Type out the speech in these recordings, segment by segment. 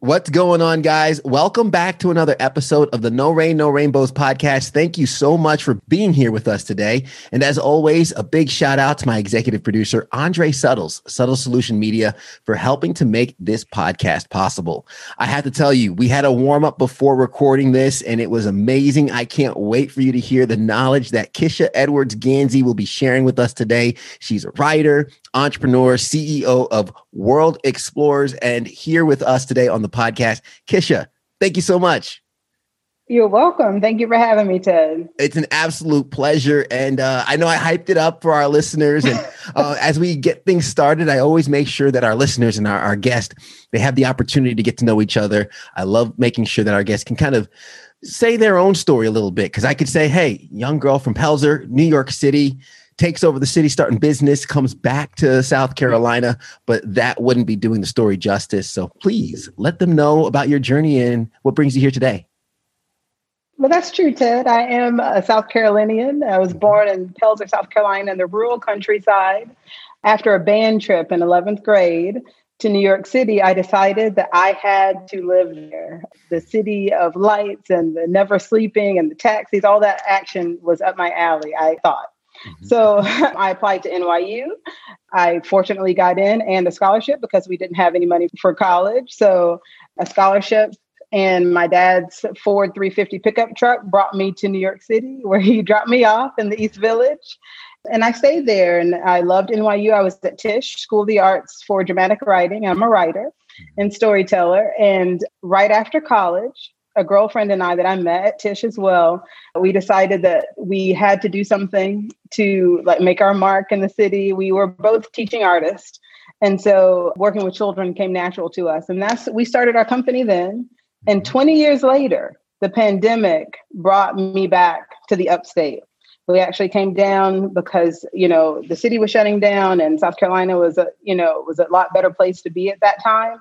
What's going on, guys? Welcome back to another episode of the No Rain, No Rainbows podcast. Thank you so much for being here with us today. And as always, a big shout out to my executive producer, Andre Suttles, Subtle Solution Media, for helping to make this podcast possible. I have to tell you, we had a warm up before recording this, and it was amazing. I can't wait for you to hear the knowledge that Kisha Edwards Ganzi will be sharing with us today. She's a writer, entrepreneur, CEO of World Explorers, and here with us today on the podcast. Kisha, thank you so much. You're welcome. Thank you for having me, Ted. It's an absolute pleasure. And uh, I know I hyped it up for our listeners. And uh, as we get things started, I always make sure that our listeners and our, our guests, they have the opportunity to get to know each other. I love making sure that our guests can kind of say their own story a little bit. Because I could say, hey, young girl from Pelzer, New York City, takes over the city, starting business, comes back to South Carolina, but that wouldn't be doing the story justice. So please let them know about your journey and what brings you here today. Well, that's true, Ted. I am a South Carolinian. I was mm-hmm. born in Pelzer, South Carolina, in the rural countryside. After a band trip in 11th grade to New York City, I decided that I had to live there. The city of lights and the never sleeping and the taxis, all that action was up my alley, I thought. Mm-hmm. So I applied to NYU. I fortunately got in and a scholarship because we didn't have any money for college. So a scholarship and my dad's Ford 350 pickup truck brought me to New York City where he dropped me off in the East Village. And I stayed there and I loved NYU. I was at Tisch, School of the Arts for dramatic writing. I'm a writer mm-hmm. and storyteller. And right after college, a girlfriend and I that I met Tisch as well, we decided that we had to do something to like make our mark in the city. We were both teaching artists. And so working with children came natural to us. And that's we started our company then. And mm-hmm. 20 years later, the pandemic brought me back to the upstate. We actually came down because, you know, the city was shutting down and South Carolina was a, you know, was a lot better place to be at that time.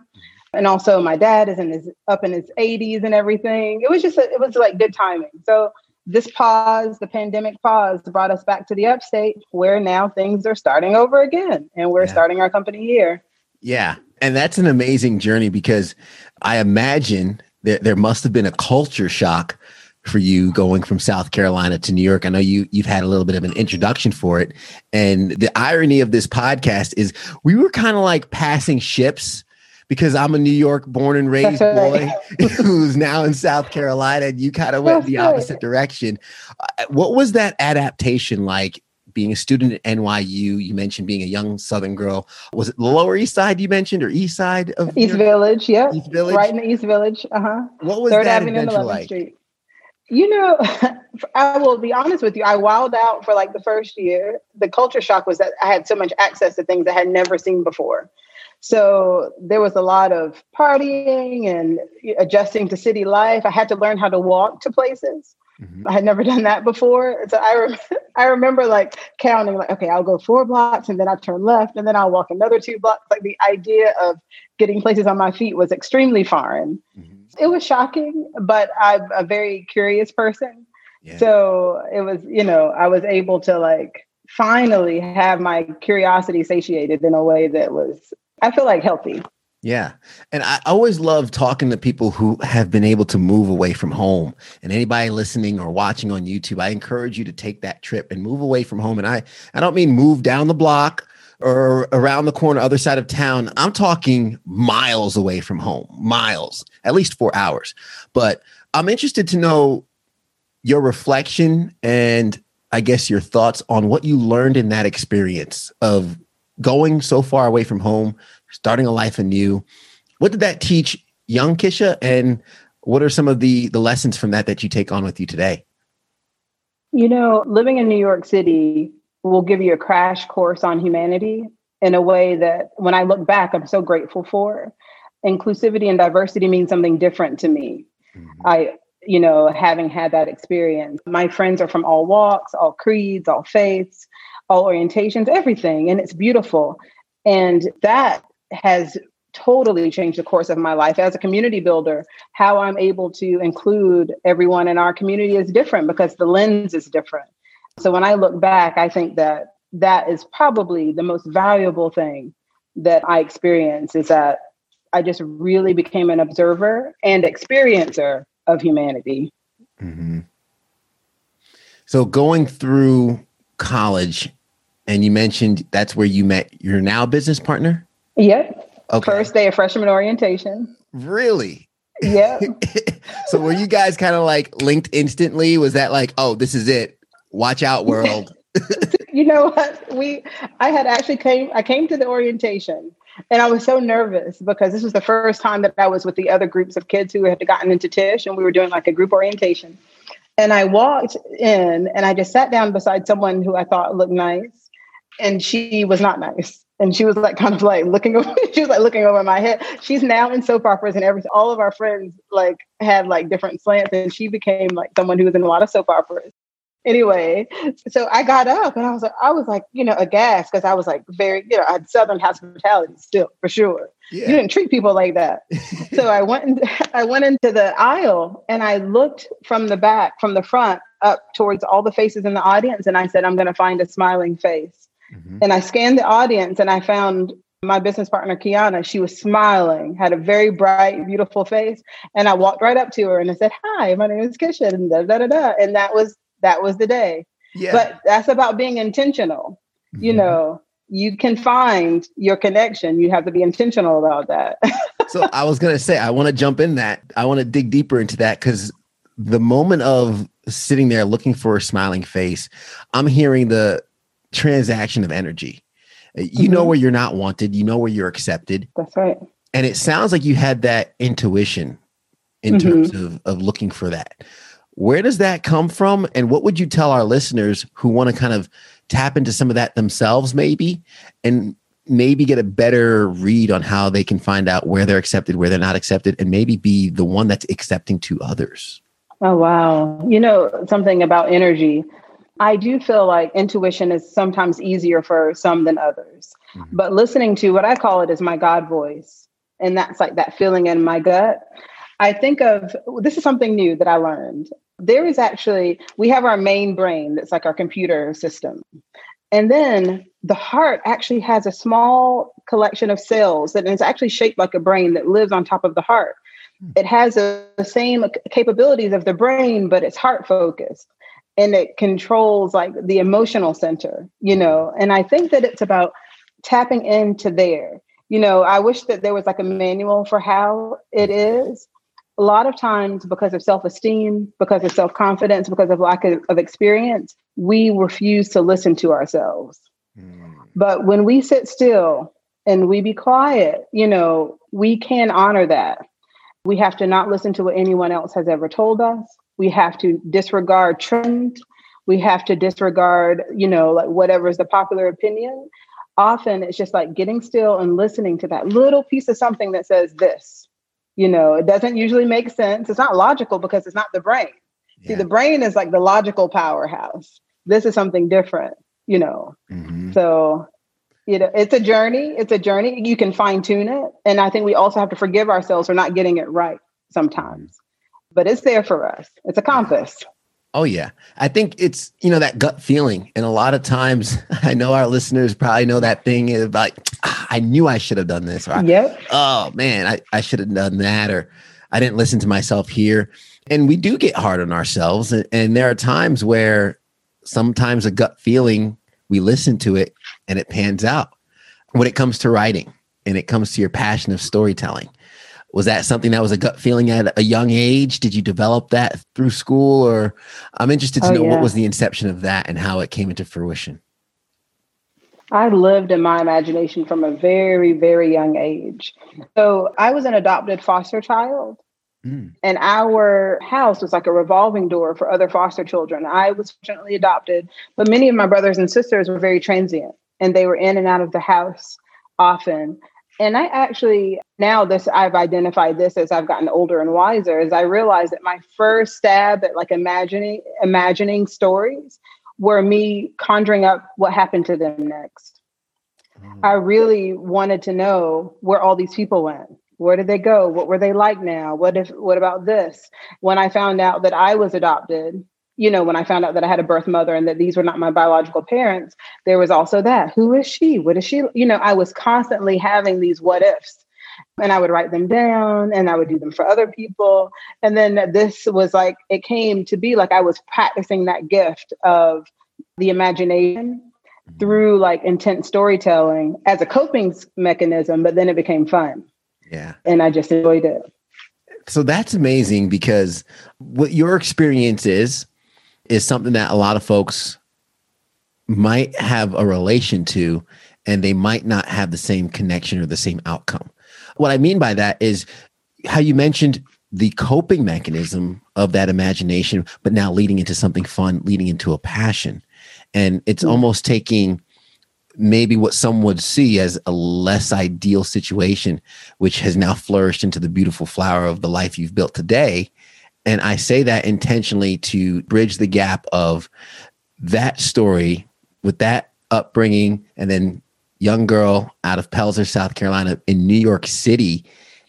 And also my dad is in his up in his 80s and everything. It was just a, it was like good timing. So this pause, the pandemic pause, brought us back to the upstate where now things are starting over again, and we're yeah. starting our company here. Yeah, and that's an amazing journey because I imagine there there must have been a culture shock for you going from South Carolina to New York. I know you you've had a little bit of an introduction for it. And the irony of this podcast is we were kind of like passing ships because I'm a New York born and raised boy who's now in South Carolina and you kind of went That's the opposite right. direction. Uh, what was that adaptation like being a student at NYU? You mentioned being a young Southern girl. Was it the Lower East Side you mentioned or East Side of East Village? Yeah. East Village. Right in the East Village. Uh huh. What was Third that Avenue adventure like? Street. You know, I will be honest with you. I wowed out for like the first year. The culture shock was that I had so much access to things I had never seen before. So there was a lot of partying and adjusting to city life. I had to learn how to walk to places. Mm-hmm. I had never done that before. So I, rem- I remember like counting, like, okay, I'll go four blocks and then I'll turn left and then I'll walk another two blocks. Like the idea of getting places on my feet was extremely foreign. Mm-hmm. It was shocking, but I'm a very curious person. Yeah. So it was, you know, I was able to like finally have my curiosity satiated in a way that was I feel like healthy. Yeah. And I always love talking to people who have been able to move away from home. And anybody listening or watching on YouTube, I encourage you to take that trip and move away from home. And I, I don't mean move down the block or around the corner, other side of town. I'm talking miles away from home, miles, at least four hours. But I'm interested to know your reflection and I guess your thoughts on what you learned in that experience of going so far away from home, starting a life anew. What did that teach young Kisha, and what are some of the the lessons from that that you take on with you today? You know, living in New York City will give you a crash course on humanity in a way that when I look back, I'm so grateful for. Inclusivity and diversity means something different to me. Mm-hmm. I, you know, having had that experience, my friends are from all walks, all creeds, all faiths all orientations, everything. And it's beautiful. And that has totally changed the course of my life as a community builder. How I'm able to include everyone in our community is different because the lens is different. So when I look back, I think that that is probably the most valuable thing that I experience is that I just really became an observer and experiencer of humanity. Mm-hmm. So going through college, and you mentioned that's where you met your now business partner. Yep. Okay. First day of freshman orientation. Really? Yeah. so were you guys kind of like linked instantly? Was that like, oh, this is it? Watch out, world. you know what? We I had actually came I came to the orientation and I was so nervous because this was the first time that I was with the other groups of kids who had gotten into Tisch and we were doing like a group orientation. And I walked in and I just sat down beside someone who I thought looked nice. And she was not nice. And she was like kind of like looking over, she was like looking over my head. She's now in soap operas and everything. All of our friends like had like different slants and she became like someone who was in a lot of soap operas anyway, so I got up and I was like, I was like, you know, aghast because I was like very, you know, I had Southern hospitality still for sure. Yeah. You didn't treat people like that. so I went I went into the aisle and I looked from the back, from the front up towards all the faces in the audience, and I said, I'm going to find a smiling face. Mm-hmm. And I scanned the audience and I found my business partner Kiana, she was smiling, had a very bright, beautiful face. And I walked right up to her and I said, Hi, my name is Kisha. And da, da, da, da. And that was that was the day. Yeah. But that's about being intentional. Mm-hmm. You know, you can find your connection. You have to be intentional about that. so I was going to say, I want to jump in that. I want to dig deeper into that because the moment of sitting there looking for a smiling face, I'm hearing the transaction of energy. You mm-hmm. know where you're not wanted, you know where you're accepted. That's right. And it sounds like you had that intuition in mm-hmm. terms of, of looking for that. Where does that come from? And what would you tell our listeners who want to kind of tap into some of that themselves, maybe, and maybe get a better read on how they can find out where they're accepted, where they're not accepted, and maybe be the one that's accepting to others? Oh, wow. You know, something about energy. I do feel like intuition is sometimes easier for some than others. Mm-hmm. But listening to what I call it is my God voice. And that's like that feeling in my gut. I think of this is something new that I learned. There is actually, we have our main brain that's like our computer system. And then the heart actually has a small collection of cells that is actually shaped like a brain that lives on top of the heart. Hmm. It has a, the same capabilities of the brain, but it's heart focused and it controls like the emotional center, you know. And I think that it's about tapping into there. You know, I wish that there was like a manual for how it is, a lot of times because of self-esteem because of self-confidence because of lack of, of experience we refuse to listen to ourselves mm. but when we sit still and we be quiet you know we can honor that we have to not listen to what anyone else has ever told us we have to disregard trends we have to disregard you know like whatever is the popular opinion often it's just like getting still and listening to that little piece of something that says this you know, it doesn't usually make sense. It's not logical because it's not the brain. Yeah. See, the brain is like the logical powerhouse. This is something different, you know. Mm-hmm. So, you know, it's a journey. It's a journey. You can fine tune it. And I think we also have to forgive ourselves for not getting it right sometimes. But it's there for us. It's a compass. Oh yeah. I think it's, you know, that gut feeling. And a lot of times I know our listeners probably know that thing is like, ah, I knew I should have done this. Or, yep. oh man, I, I should have done that. Or I didn't listen to myself here. And we do get hard on ourselves. And, and there are times where sometimes a gut feeling, we listen to it and it pans out when it comes to writing and it comes to your passion of storytelling was that something that was a gut feeling at a young age did you develop that through school or i'm interested to oh, know yeah. what was the inception of that and how it came into fruition I lived in my imagination from a very, very young age. So I was an adopted foster child. Mm. And our house was like a revolving door for other foster children. I was fortunately adopted, but many of my brothers and sisters were very transient and they were in and out of the house often. And I actually now this I've identified this as I've gotten older and wiser is I realized that my first stab at like imagining imagining stories were me conjuring up what happened to them next. Mm-hmm. I really wanted to know where all these people went. Where did they go? What were they like now? What if what about this? When I found out that I was adopted, you know, when I found out that I had a birth mother and that these were not my biological parents, there was also that. Who is she? What is she? You know, I was constantly having these what ifs. And I would write them down and I would do them for other people. And then this was like, it came to be like I was practicing that gift of the imagination through like intense storytelling as a coping mechanism, but then it became fun. Yeah. And I just enjoyed it. So that's amazing because what your experience is, is something that a lot of folks might have a relation to, and they might not have the same connection or the same outcome. What I mean by that is how you mentioned the coping mechanism of that imagination, but now leading into something fun, leading into a passion. And it's mm-hmm. almost taking maybe what some would see as a less ideal situation, which has now flourished into the beautiful flower of the life you've built today. And I say that intentionally to bridge the gap of that story with that upbringing and then young girl out of Pelzer, South Carolina in New York City.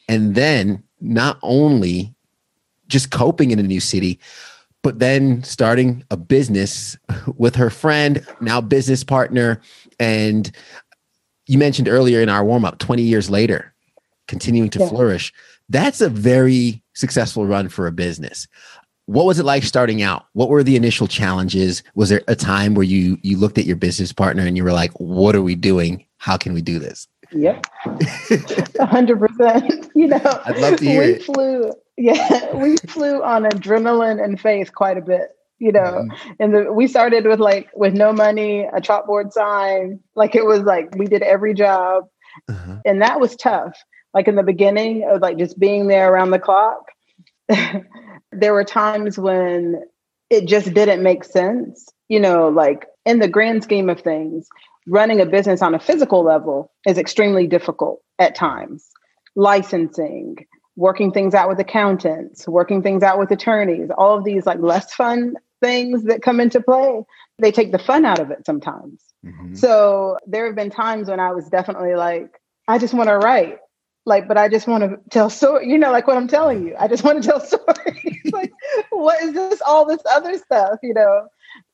And then not only just coping in a new city, but then starting a business with her friend, now business partner. And you mentioned earlier in our warm up, 20 years later, continuing to yeah. flourish. That's a very successful run for a business. What was it like starting out? What were the initial challenges? Was there a time where you you looked at your business partner and you were like, "What are we doing? How can we do this?" Yep, hundred percent. You know, I'd love to hear we it. flew yeah, we flew on adrenaline and faith quite a bit, you know. Mm-hmm. And the, we started with like with no money, a chalkboard sign. Like it was like we did every job, uh-huh. and that was tough. Like in the beginning of like just being there around the clock. there were times when it just didn't make sense, you know. Like in the grand scheme of things, running a business on a physical level is extremely difficult at times. Licensing, working things out with accountants, working things out with attorneys, all of these like less fun things that come into play, they take the fun out of it sometimes. Mm-hmm. So there have been times when I was definitely like, I just want to write. Like, but I just want to tell story, you know, like what I'm telling you. I just want to tell stories. like, what is this, all this other stuff, you know?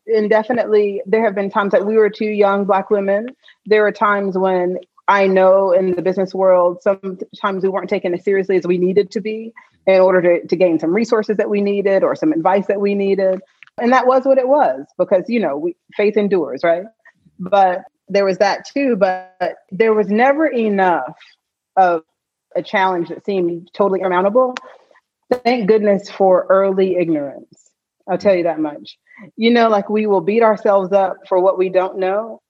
And definitely there have been times that we were two young black women. There were times when I know in the business world, sometimes we weren't taken as seriously as we needed to be in order to, to gain some resources that we needed or some advice that we needed. And that was what it was because, you know, we, faith endures, right? But there was that too, but there was never enough of a challenge that seemed totally insurmountable. Thank goodness for early ignorance. I'll tell you that much. You know, like we will beat ourselves up for what we don't know.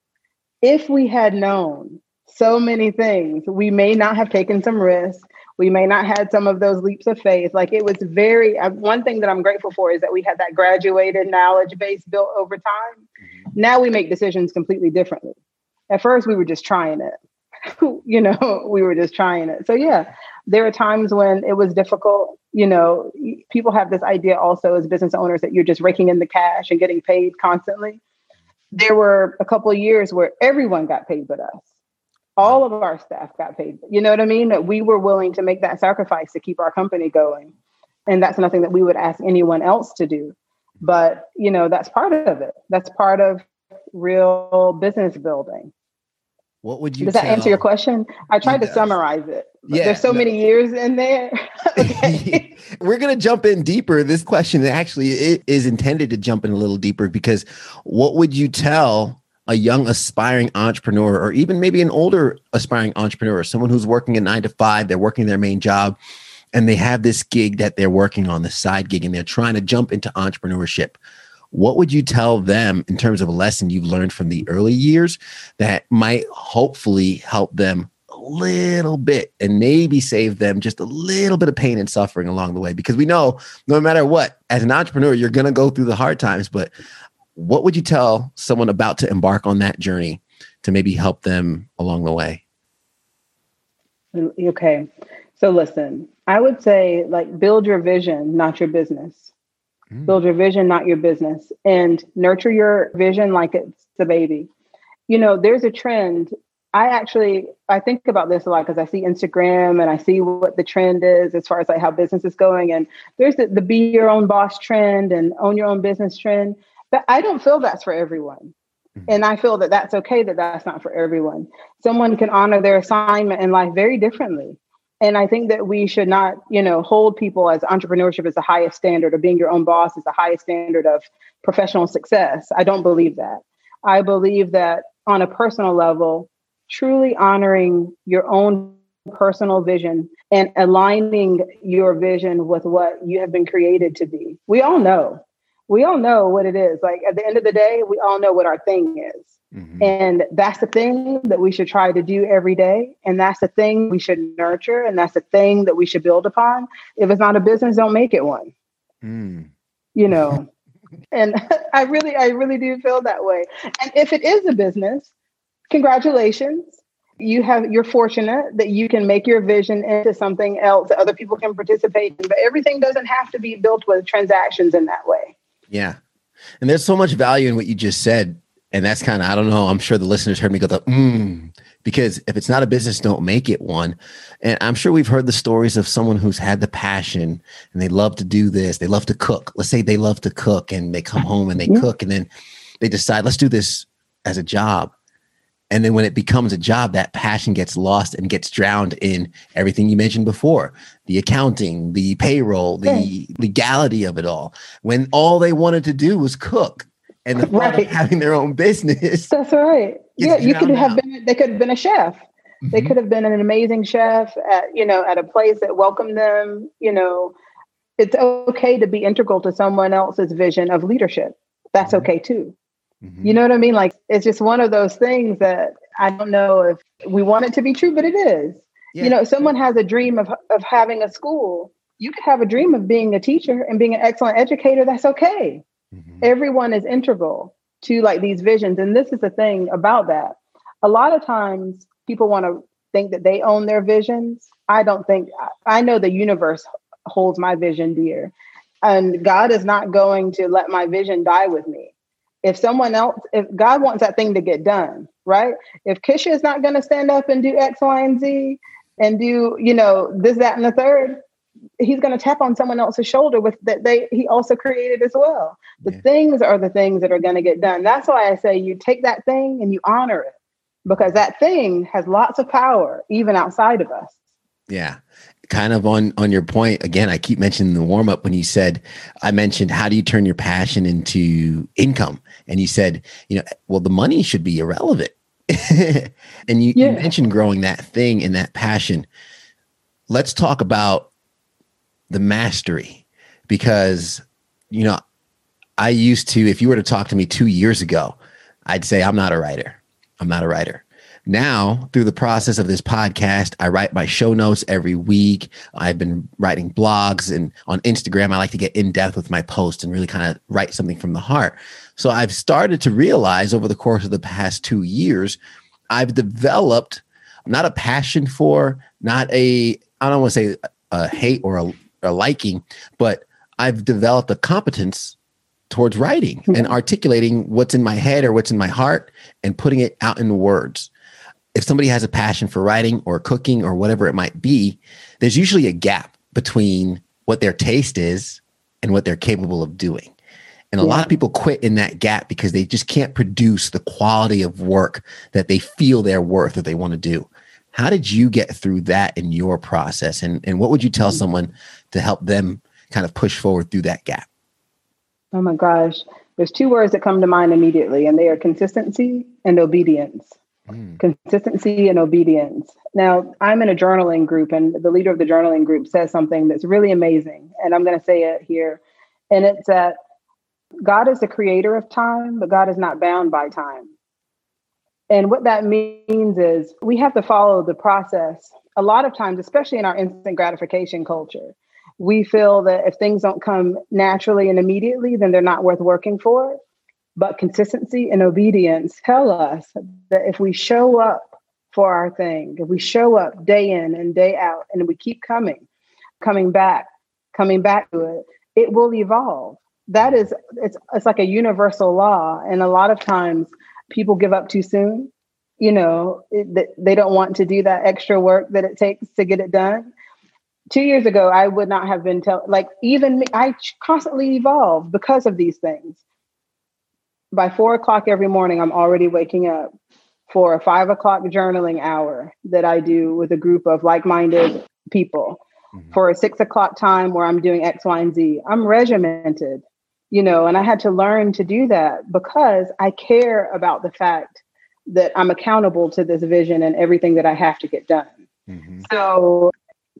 If we had known so many things. We may not have taken some risks. We may not had some of those leaps of faith. Like it was very, uh, one thing that I'm grateful for is that we had that graduated knowledge base built over time. Mm-hmm. Now we make decisions completely differently. At first, we were just trying it. you know, we were just trying it. So, yeah, there are times when it was difficult. You know, people have this idea also as business owners that you're just raking in the cash and getting paid constantly. There were a couple of years where everyone got paid but us all of our staff got paid. You know what I mean? That we were willing to make that sacrifice to keep our company going. And that's nothing that we would ask anyone else to do. But, you know, that's part of it. That's part of real business building. What would you Does that answer your question? I tried to summarize it. Yeah, there's so no. many years in there. We're going to jump in deeper. This question actually is intended to jump in a little deeper because what would you tell a young aspiring entrepreneur or even maybe an older aspiring entrepreneur or someone who's working a nine to five they're working their main job and they have this gig that they're working on the side gig and they're trying to jump into entrepreneurship what would you tell them in terms of a lesson you've learned from the early years that might hopefully help them a little bit and maybe save them just a little bit of pain and suffering along the way because we know no matter what as an entrepreneur you're going to go through the hard times but what would you tell someone about to embark on that journey to maybe help them along the way? Mm, okay. So listen, I would say like build your vision, not your business. Mm. Build your vision, not your business, and nurture your vision like it's a baby. You know, there's a trend. I actually I think about this a lot because I see Instagram and I see what the trend is as far as like how business is going. And there's the, the be your own boss trend and own your own business trend. But I don't feel that's for everyone. Mm-hmm. And I feel that that's okay that that's not for everyone. Someone can honor their assignment in life very differently. And I think that we should not, you know, hold people as entrepreneurship is the highest standard or being your own boss is the highest standard of professional success. I don't believe that. I believe that on a personal level, truly honoring your own personal vision and aligning your vision with what you have been created to be. We all know. We all know what it is. Like at the end of the day, we all know what our thing is. Mm-hmm. And that's the thing that we should try to do every day. And that's the thing we should nurture. And that's the thing that we should build upon. If it's not a business, don't make it one. Mm. You know, and I really, I really do feel that way. And if it is a business, congratulations. You have you're fortunate that you can make your vision into something else that other people can participate in. But everything doesn't have to be built with transactions in that way. Yeah. And there's so much value in what you just said. And that's kind of, I don't know, I'm sure the listeners heard me go, the, mm, because if it's not a business, don't make it one. And I'm sure we've heard the stories of someone who's had the passion and they love to do this. They love to cook. Let's say they love to cook and they come home and they yeah. cook and then they decide, let's do this as a job. And then when it becomes a job, that passion gets lost and gets drowned in everything you mentioned before the accounting, the payroll, the legality of it all. When all they wanted to do was cook and the right. of having their own business. That's right. Yeah, you could have out. been, they could have been a chef. Mm-hmm. They could have been an amazing chef at, you know, at a place that welcomed them. You know, it's okay to be integral to someone else's vision of leadership. That's mm-hmm. okay too. Mm-hmm. You know what I mean? Like it's just one of those things that I don't know if we want it to be true, but it is. Yeah. You know, someone has a dream of of having a school. You could have a dream of being a teacher and being an excellent educator. That's okay. Mm-hmm. Everyone is integral to like these visions. And this is the thing about that. A lot of times people want to think that they own their visions. I don't think I know the universe holds my vision dear. And God is not going to let my vision die with me if someone else, if God wants that thing to get done, right? If Kisha is not going to stand up and do X, Y, and Z and do, you know, this, that, and the third, he's going to tap on someone else's shoulder with that they he also created as well. The yeah. things are the things that are going to get done. That's why I say you take that thing and you honor it because that thing has lots of power even outside of us. Yeah kind of on on your point again i keep mentioning the warm up when you said i mentioned how do you turn your passion into income and you said you know well the money should be irrelevant and you, yeah. you mentioned growing that thing and that passion let's talk about the mastery because you know i used to if you were to talk to me two years ago i'd say i'm not a writer i'm not a writer now, through the process of this podcast, I write my show notes every week. I've been writing blogs and on Instagram, I like to get in depth with my posts and really kind of write something from the heart. So I've started to realize over the course of the past two years, I've developed not a passion for, not a, I don't want to say a hate or a, a liking, but I've developed a competence towards writing and hmm. articulating what's in my head or what's in my heart and putting it out in words if somebody has a passion for writing or cooking or whatever it might be, there's usually a gap between what their taste is and what they're capable of doing. And a yeah. lot of people quit in that gap because they just can't produce the quality of work that they feel they're worth or they want to do. How did you get through that in your process? And, and what would you tell hmm. someone to help them kind of push forward through that gap? Oh my gosh. There's two words that come to mind immediately, and they are consistency and obedience. Mm. Consistency and obedience. Now, I'm in a journaling group, and the leader of the journaling group says something that's really amazing. And I'm going to say it here. And it's that God is the creator of time, but God is not bound by time. And what that means is we have to follow the process. A lot of times, especially in our instant gratification culture, we feel that if things don't come naturally and immediately, then they're not worth working for. But consistency and obedience tell us that if we show up for our thing, if we show up day in and day out, and we keep coming, coming back, coming back to it, it will evolve. That is, it's it's like a universal law, and a lot of times people give up too soon. you know, it, they don't want to do that extra work that it takes to get it done. Two years ago, I would not have been tell like even me, I constantly evolve because of these things. By four o'clock every morning, I'm already waking up for a five o'clock journaling hour that I do with a group of like-minded people. Mm-hmm. For a six o'clock time where I'm doing X, Y, and Z. I'm regimented, you know, and I had to learn to do that because I care about the fact that I'm accountable to this vision and everything that I have to get done. Mm-hmm. So,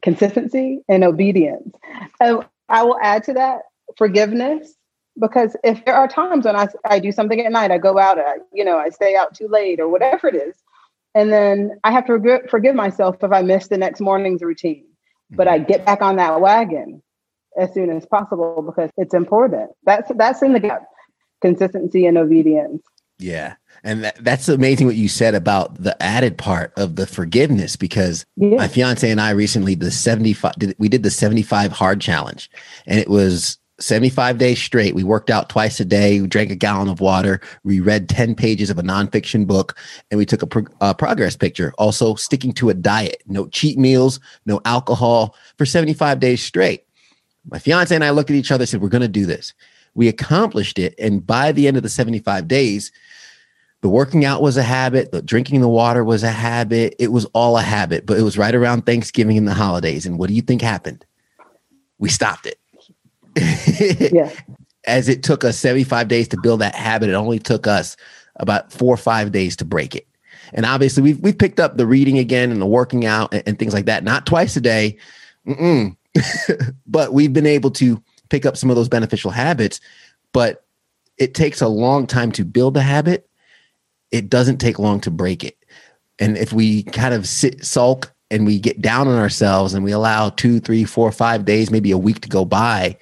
consistency and obedience. And I will add to that forgiveness because if there are times when I, I do something at night, I go out, I, you know, I stay out too late or whatever it is. And then I have to forgive myself if I miss the next morning's routine. Mm-hmm. But I get back on that wagon as soon as possible because it's important. That's that's in the gap. Consistency and obedience. Yeah. And that, that's amazing what you said about the added part of the forgiveness because yeah. my fiance and I recently the 75 did, we did the 75 hard challenge and it was 75 days straight. We worked out twice a day. We drank a gallon of water. We read 10 pages of a nonfiction book and we took a, pro- a progress picture. Also, sticking to a diet, no cheat meals, no alcohol for 75 days straight. My fiance and I looked at each other and said, We're going to do this. We accomplished it. And by the end of the 75 days, the working out was a habit, the drinking the water was a habit. It was all a habit, but it was right around Thanksgiving and the holidays. And what do you think happened? We stopped it yeah. As it took us 75 days to build that habit, it only took us about four or five days to break it. And obviously, we've we've picked up the reading again and the working out and, and things like that. Not twice a day, but we've been able to pick up some of those beneficial habits. But it takes a long time to build a habit. It doesn't take long to break it. And if we kind of sit sulk and we get down on ourselves and we allow two, three, four, five days, maybe a week to go by,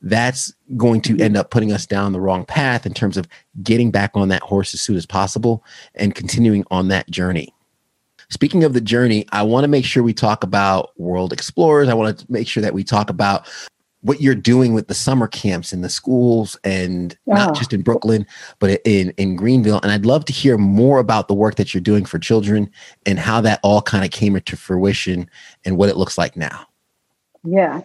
that's going to end up putting us down the wrong path in terms of getting back on that horse as soon as possible and continuing on that journey. Speaking of the journey, I want to make sure we talk about World Explorers. I want to make sure that we talk about what you're doing with the summer camps in the schools and not just in Brooklyn, but in, in Greenville. And I'd love to hear more about the work that you're doing for children and how that all kind of came into fruition and what it looks like now. Yeah.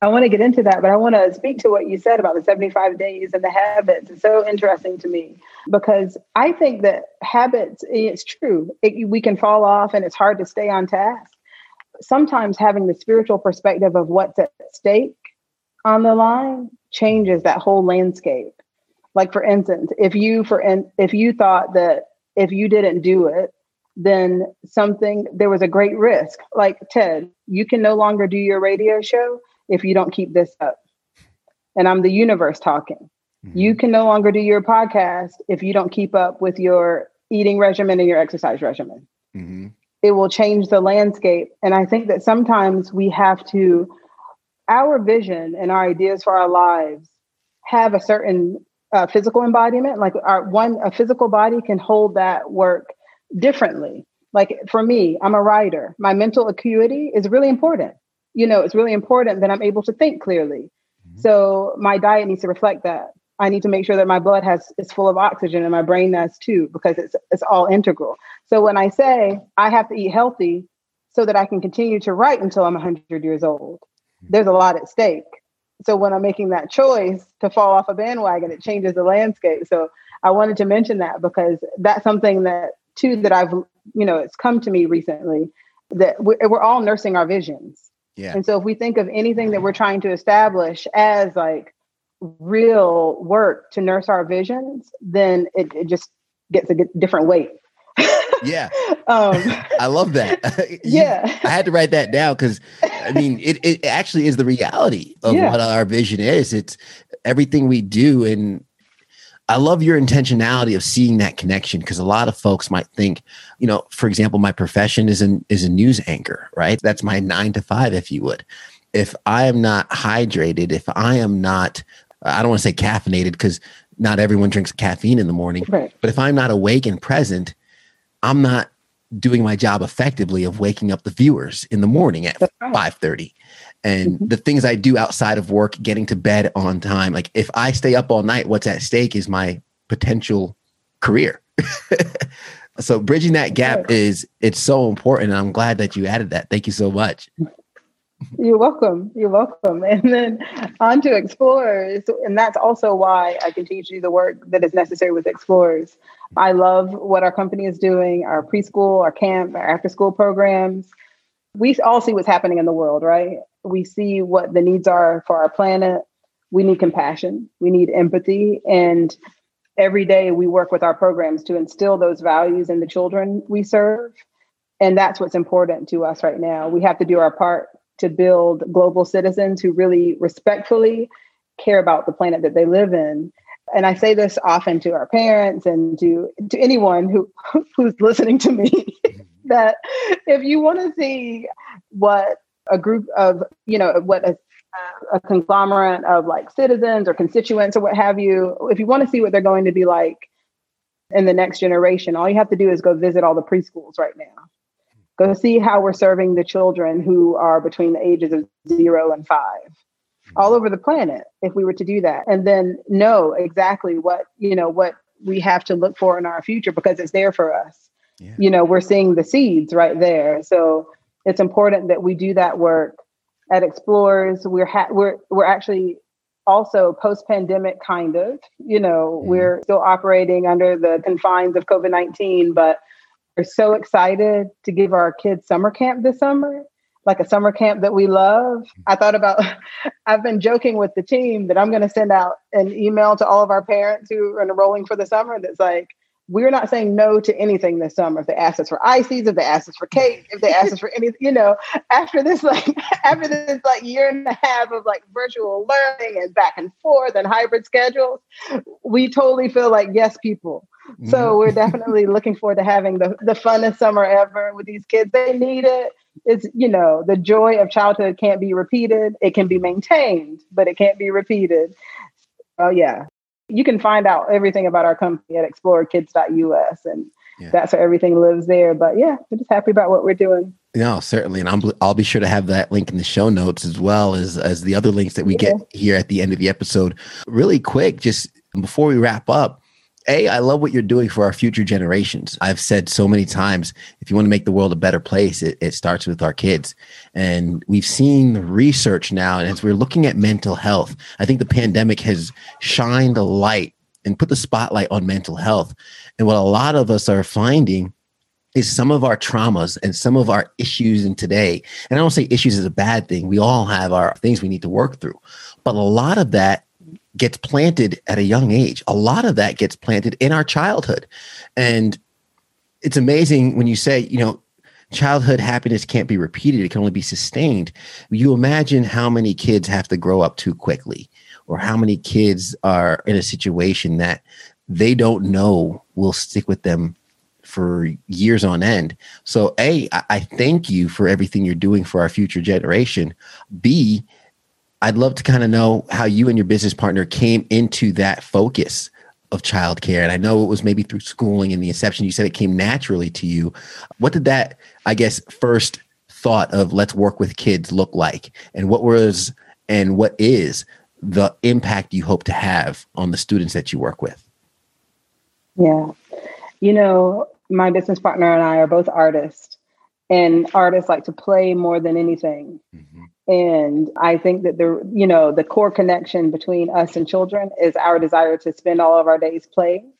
I want to get into that, but I want to speak to what you said about the 75 days and the habits. It's so interesting to me because I think that habits, eh, it's true, it, we can fall off and it's hard to stay on task. Sometimes having the spiritual perspective of what's at stake on the line changes that whole landscape. Like for instance, if you for if you thought that if you didn't do it, then something there was a great risk. Like Ted, you can no longer do your radio show if you don't keep this up. And I'm the universe talking. Mm-hmm. You can no longer do your podcast if you don't keep up with your eating regimen and your exercise regimen. Mm-hmm. It will change the landscape. And I think that sometimes we have to, our vision and our ideas for our lives have a certain uh, physical embodiment. Like our one, a physical body can hold that work differently. Like for me, I'm a writer. My mental acuity is really important you know, it's really important that I'm able to think clearly. Mm-hmm. So my diet needs to reflect that. I need to make sure that my blood has is full of oxygen and my brain does too, because it's it's all integral. So when I say I have to eat healthy so that I can continue to write until I'm 100 years old. There's a lot at stake. So when I'm making that choice to fall off a bandwagon, it changes the landscape. So I wanted to mention that because that's something that too that I've you know it's come to me recently that we're, we're all nursing our visions yeah. And so if we think of anything that we're trying to establish as like real work to nurse our visions, then it, it just gets a different weight. Yeah. Um, I love that. yeah. I had to write that down because I mean, it, it actually is the reality of yeah. what our vision is. It's everything we do. And I love your intentionality of seeing that connection because a lot of folks might think, you know, for example, my profession is an is a news anchor, right? That's my nine to five, if you would. If I am not hydrated, if I am not, I don't want to say caffeinated because not everyone drinks caffeine in the morning, right. but if I'm not awake and present, I'm not doing my job effectively of waking up the viewers in the morning at right. 5:30 and mm-hmm. the things I do outside of work, getting to bed on time. Like if I stay up all night, what's at stake is my potential career. So bridging that gap is it's so important. And I'm glad that you added that. Thank you so much. You're welcome. You're welcome. And then on to Explorers. And that's also why I continue to do the work that is necessary with Explorers. I love what our company is doing, our preschool, our camp, our after school programs. We all see what's happening in the world, right? We see what the needs are for our planet. We need compassion, we need empathy. And every day we work with our programs to instill those values in the children we serve. And that's what's important to us right now. We have to do our part to build global citizens who really respectfully care about the planet that they live in. And I say this often to our parents and to, to anyone who who's listening to me that if you want to see what a group of, you know, what a, a conglomerate of like citizens or constituents or what have you, if you want to see what they're going to be like in the next generation, all you have to do is go visit all the preschools right now Go see how we're serving the children who are between the ages of zero and five all over the planet if we were to do that and then know exactly what you know what we have to look for in our future because it's there for us yeah. you know we're seeing the seeds right there so it's important that we do that work at explorers we're ha- we're we're actually also post pandemic kind of you know mm-hmm. we're still operating under the confines of covid-19 but so excited to give our kids summer camp this summer, like a summer camp that we love. I thought about, I've been joking with the team that I'm going to send out an email to all of our parents who are enrolling for the summer that's like, we're not saying no to anything this summer. If they ask us for ices, if they ask us for cake, if they ask us for anything, you know, after this like after this like year and a half of like virtual learning and back and forth and hybrid schedules, we totally feel like yes, people. So mm-hmm. we're definitely looking forward to having the, the funnest summer ever with these kids. They need it. It's, you know, the joy of childhood can't be repeated. It can be maintained, but it can't be repeated. Oh, yeah. You can find out everything about our company at explorekids.us. And yeah. that's where everything lives there. But yeah, we're just happy about what we're doing. No, certainly, and I'm I'll be sure to have that link in the show notes as well as as the other links that we yeah. get here at the end of the episode. Really quick, just before we wrap up, a, I love what you're doing for our future generations. I've said so many times, if you want to make the world a better place, it, it starts with our kids. And we've seen the research now, and as we're looking at mental health, I think the pandemic has shined a light and put the spotlight on mental health. And what a lot of us are finding is some of our traumas and some of our issues in today. And I don't say issues is a bad thing. We all have our things we need to work through. But a lot of that gets planted at a young age. A lot of that gets planted in our childhood. And it's amazing when you say, you know, childhood happiness can't be repeated, it can only be sustained. You imagine how many kids have to grow up too quickly, or how many kids are in a situation that they don't know will stick with them for years on end. So, A, I thank you for everything you're doing for our future generation. B, I'd love to kind of know how you and your business partner came into that focus of childcare. And I know it was maybe through schooling and the inception. You said it came naturally to you. What did that, I guess, first thought of let's work with kids look like? And what was and what is the impact you hope to have on the students that you work with? Yeah. You know, my business partner and I are both artists, and artists like to play more than anything. Mm-hmm. And I think that the you know the core connection between us and children is our desire to spend all of our days playing.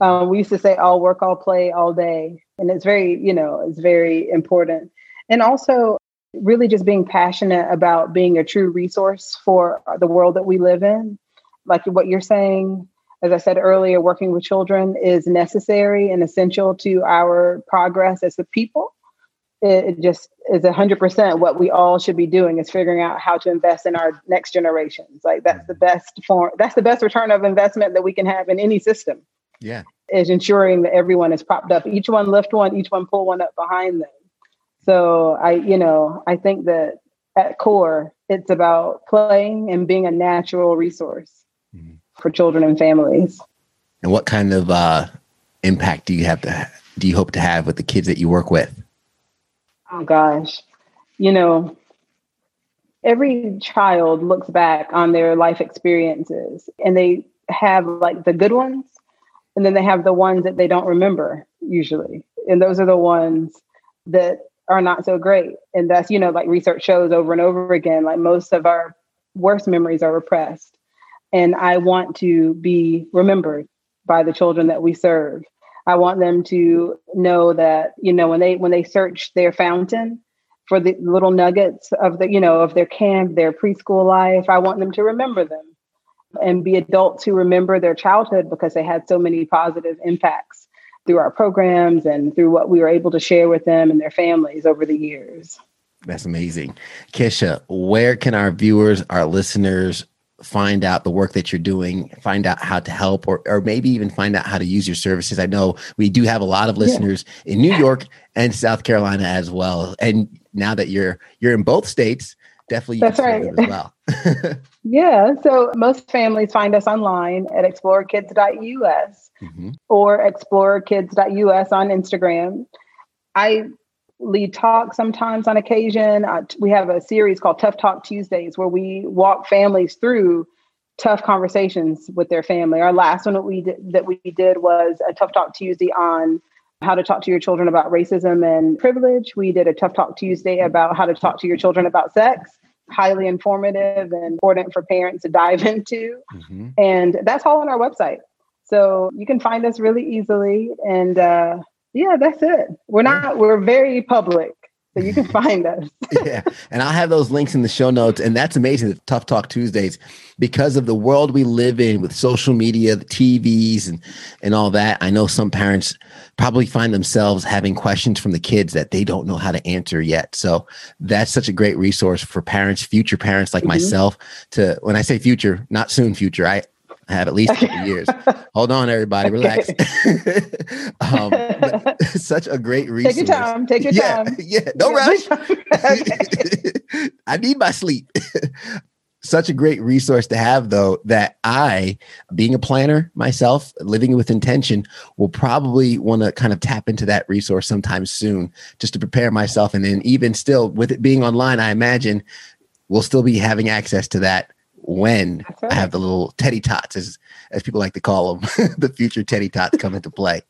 Um, we used to say all work, all play, all day, and it's very you know it's very important. And also really just being passionate about being a true resource for the world that we live in. Like what you're saying, as I said earlier, working with children is necessary and essential to our progress as a people it just is 100% what we all should be doing is figuring out how to invest in our next generations. Like that's the mm-hmm. best form that's the best return of investment that we can have in any system yeah. is ensuring that everyone is propped up each one lift one each one pull one up behind them. So i you know i think that at core it's about playing and being a natural resource mm-hmm. for children and families. And what kind of uh, impact do you have to do you hope to have with the kids that you work with Oh gosh. You know, every child looks back on their life experiences and they have like the good ones And then they have the ones that they don't remember usually. And those are the ones that are not so great. And that's, you know, like research shows over and over again, like most of our worst memories are repressed. And I want to be remembered by the children that we serve. I want them to know that, you know, when they when they search their fountain for the little nuggets of the, you know, of their camp, their preschool life, I want them to remember them and be adults who remember their childhood because they had so many positive impacts through our programs and through what we were able to share with them and their families over the years. That's amazing. Kisha, where can our viewers, our listeners find out the work that you're doing, find out how to help, or, or maybe even find out how to use your services? I know we do have a lot of listeners yeah. in New York and South Carolina as well. And now that you're you're in both states, definitely that's right as well. yeah. So most families find us online at explorekids.us mm-hmm. or explorekids.us on Instagram. I lead talk sometimes on occasion. Uh, we have a series called Tough Talk Tuesdays where we walk families through tough conversations with their family. Our last one that we did, that we did was a Tough Talk Tuesday on how to talk to your children about racism and privilege. We did a Tough Talk Tuesday about how to talk to your children about sex. Highly informative and important for parents to dive into. Mm-hmm. And that's all on our website. So you can find us really easily. And uh, yeah, that's it. We're not, we're very public. So you can find us. yeah. And I'll have those links in the show notes. And that's amazing. The Tough Talk Tuesdays, because of the world we live in with social media, the TVs and and all that. I know some parents probably find themselves having questions from the kids that they don't know how to answer yet. So that's such a great resource for parents, future parents like mm-hmm. myself to when I say future, not soon future. I I have at least okay. years. Hold on, everybody, relax. um, such a great resource. Take your time. Take your yeah, time. Yeah, no rush. I need my sleep. such a great resource to have, though, that I, being a planner myself, living with intention, will probably want to kind of tap into that resource sometime soon just to prepare myself. And then, even still, with it being online, I imagine we'll still be having access to that when right. I have the little teddy tots, as as people like to call them, the future teddy tots come into play.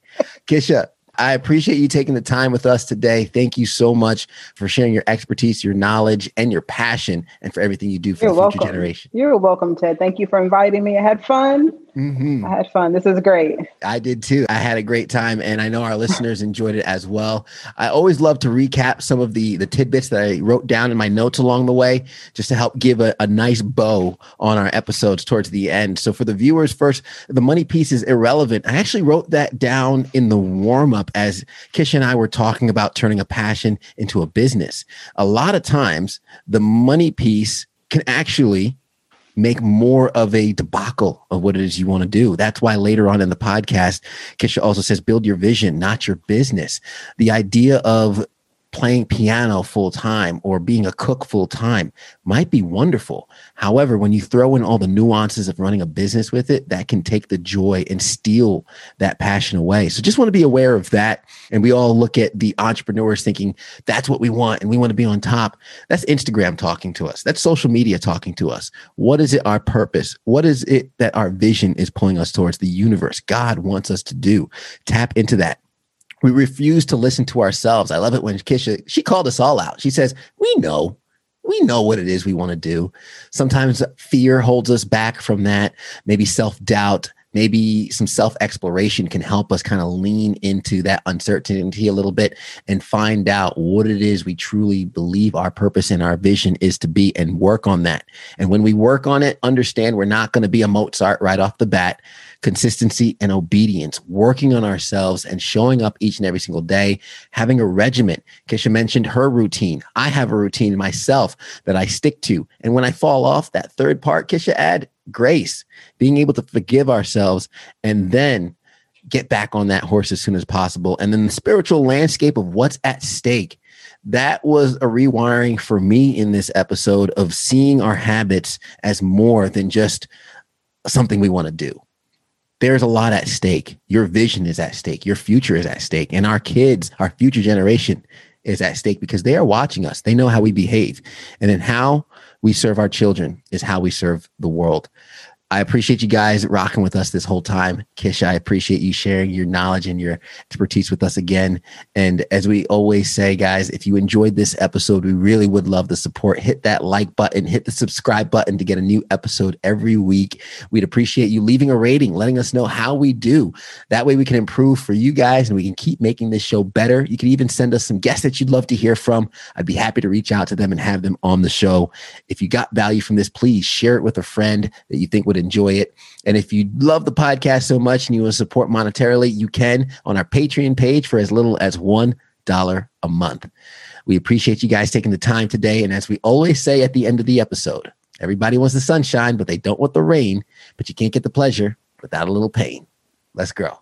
Kisha, I appreciate you taking the time with us today. Thank you so much for sharing your expertise, your knowledge, and your passion, and for everything you do for You're the future generation. You're welcome, Ted. Thank you for inviting me. I had fun. Mm-hmm. I had fun. This is great. I did too. I had a great time, and I know our listeners enjoyed it as well. I always love to recap some of the the tidbits that I wrote down in my notes along the way, just to help give a, a nice bow on our episodes towards the end. So for the viewers, first, the money piece is irrelevant. I actually wrote that down in the warm up as Kish and I were talking about turning a passion into a business. A lot of times, the money piece can actually make more of a debacle of what it is you want to do. That's why later on in the podcast, Kisha also says, build your vision, not your business. The idea of playing piano full time or being a cook full time might be wonderful. However, when you throw in all the nuances of running a business with it, that can take the joy and steal that passion away. So just want to be aware of that. And we all look at the entrepreneurs thinking that's what we want and we want to be on top. That's Instagram talking to us. That's social media talking to us. What is it our purpose? What is it that our vision is pulling us towards the universe? God wants us to do. Tap into that we refuse to listen to ourselves. I love it when Kisha, she called us all out. She says, We know, we know what it is we want to do. Sometimes fear holds us back from that, maybe self doubt, maybe some self exploration can help us kind of lean into that uncertainty a little bit and find out what it is we truly believe our purpose and our vision is to be and work on that. And when we work on it, understand we're not going to be a Mozart right off the bat consistency and obedience, working on ourselves and showing up each and every single day, having a regiment. Kisha mentioned her routine. I have a routine myself that I stick to. And when I fall off, that third part, Kisha, add grace, being able to forgive ourselves and then get back on that horse as soon as possible. And then the spiritual landscape of what's at stake that was a rewiring for me in this episode of seeing our habits as more than just something we want to do there's a lot at stake. Your vision is at stake. Your future is at stake. And our kids, our future generation is at stake because they are watching us. They know how we behave. And then how we serve our children is how we serve the world. I appreciate you guys rocking with us this whole time. Kish, I appreciate you sharing your knowledge and your expertise with us again. And as we always say, guys, if you enjoyed this episode, we really would love the support. Hit that like button, hit the subscribe button to get a new episode every week. We'd appreciate you leaving a rating, letting us know how we do. That way we can improve for you guys and we can keep making this show better. You can even send us some guests that you'd love to hear from. I'd be happy to reach out to them and have them on the show. If you got value from this, please share it with a friend that you think would would enjoy it. And if you love the podcast so much and you want to support monetarily, you can on our Patreon page for as little as $1 a month. We appreciate you guys taking the time today. And as we always say at the end of the episode, everybody wants the sunshine, but they don't want the rain. But you can't get the pleasure without a little pain. Let's grow.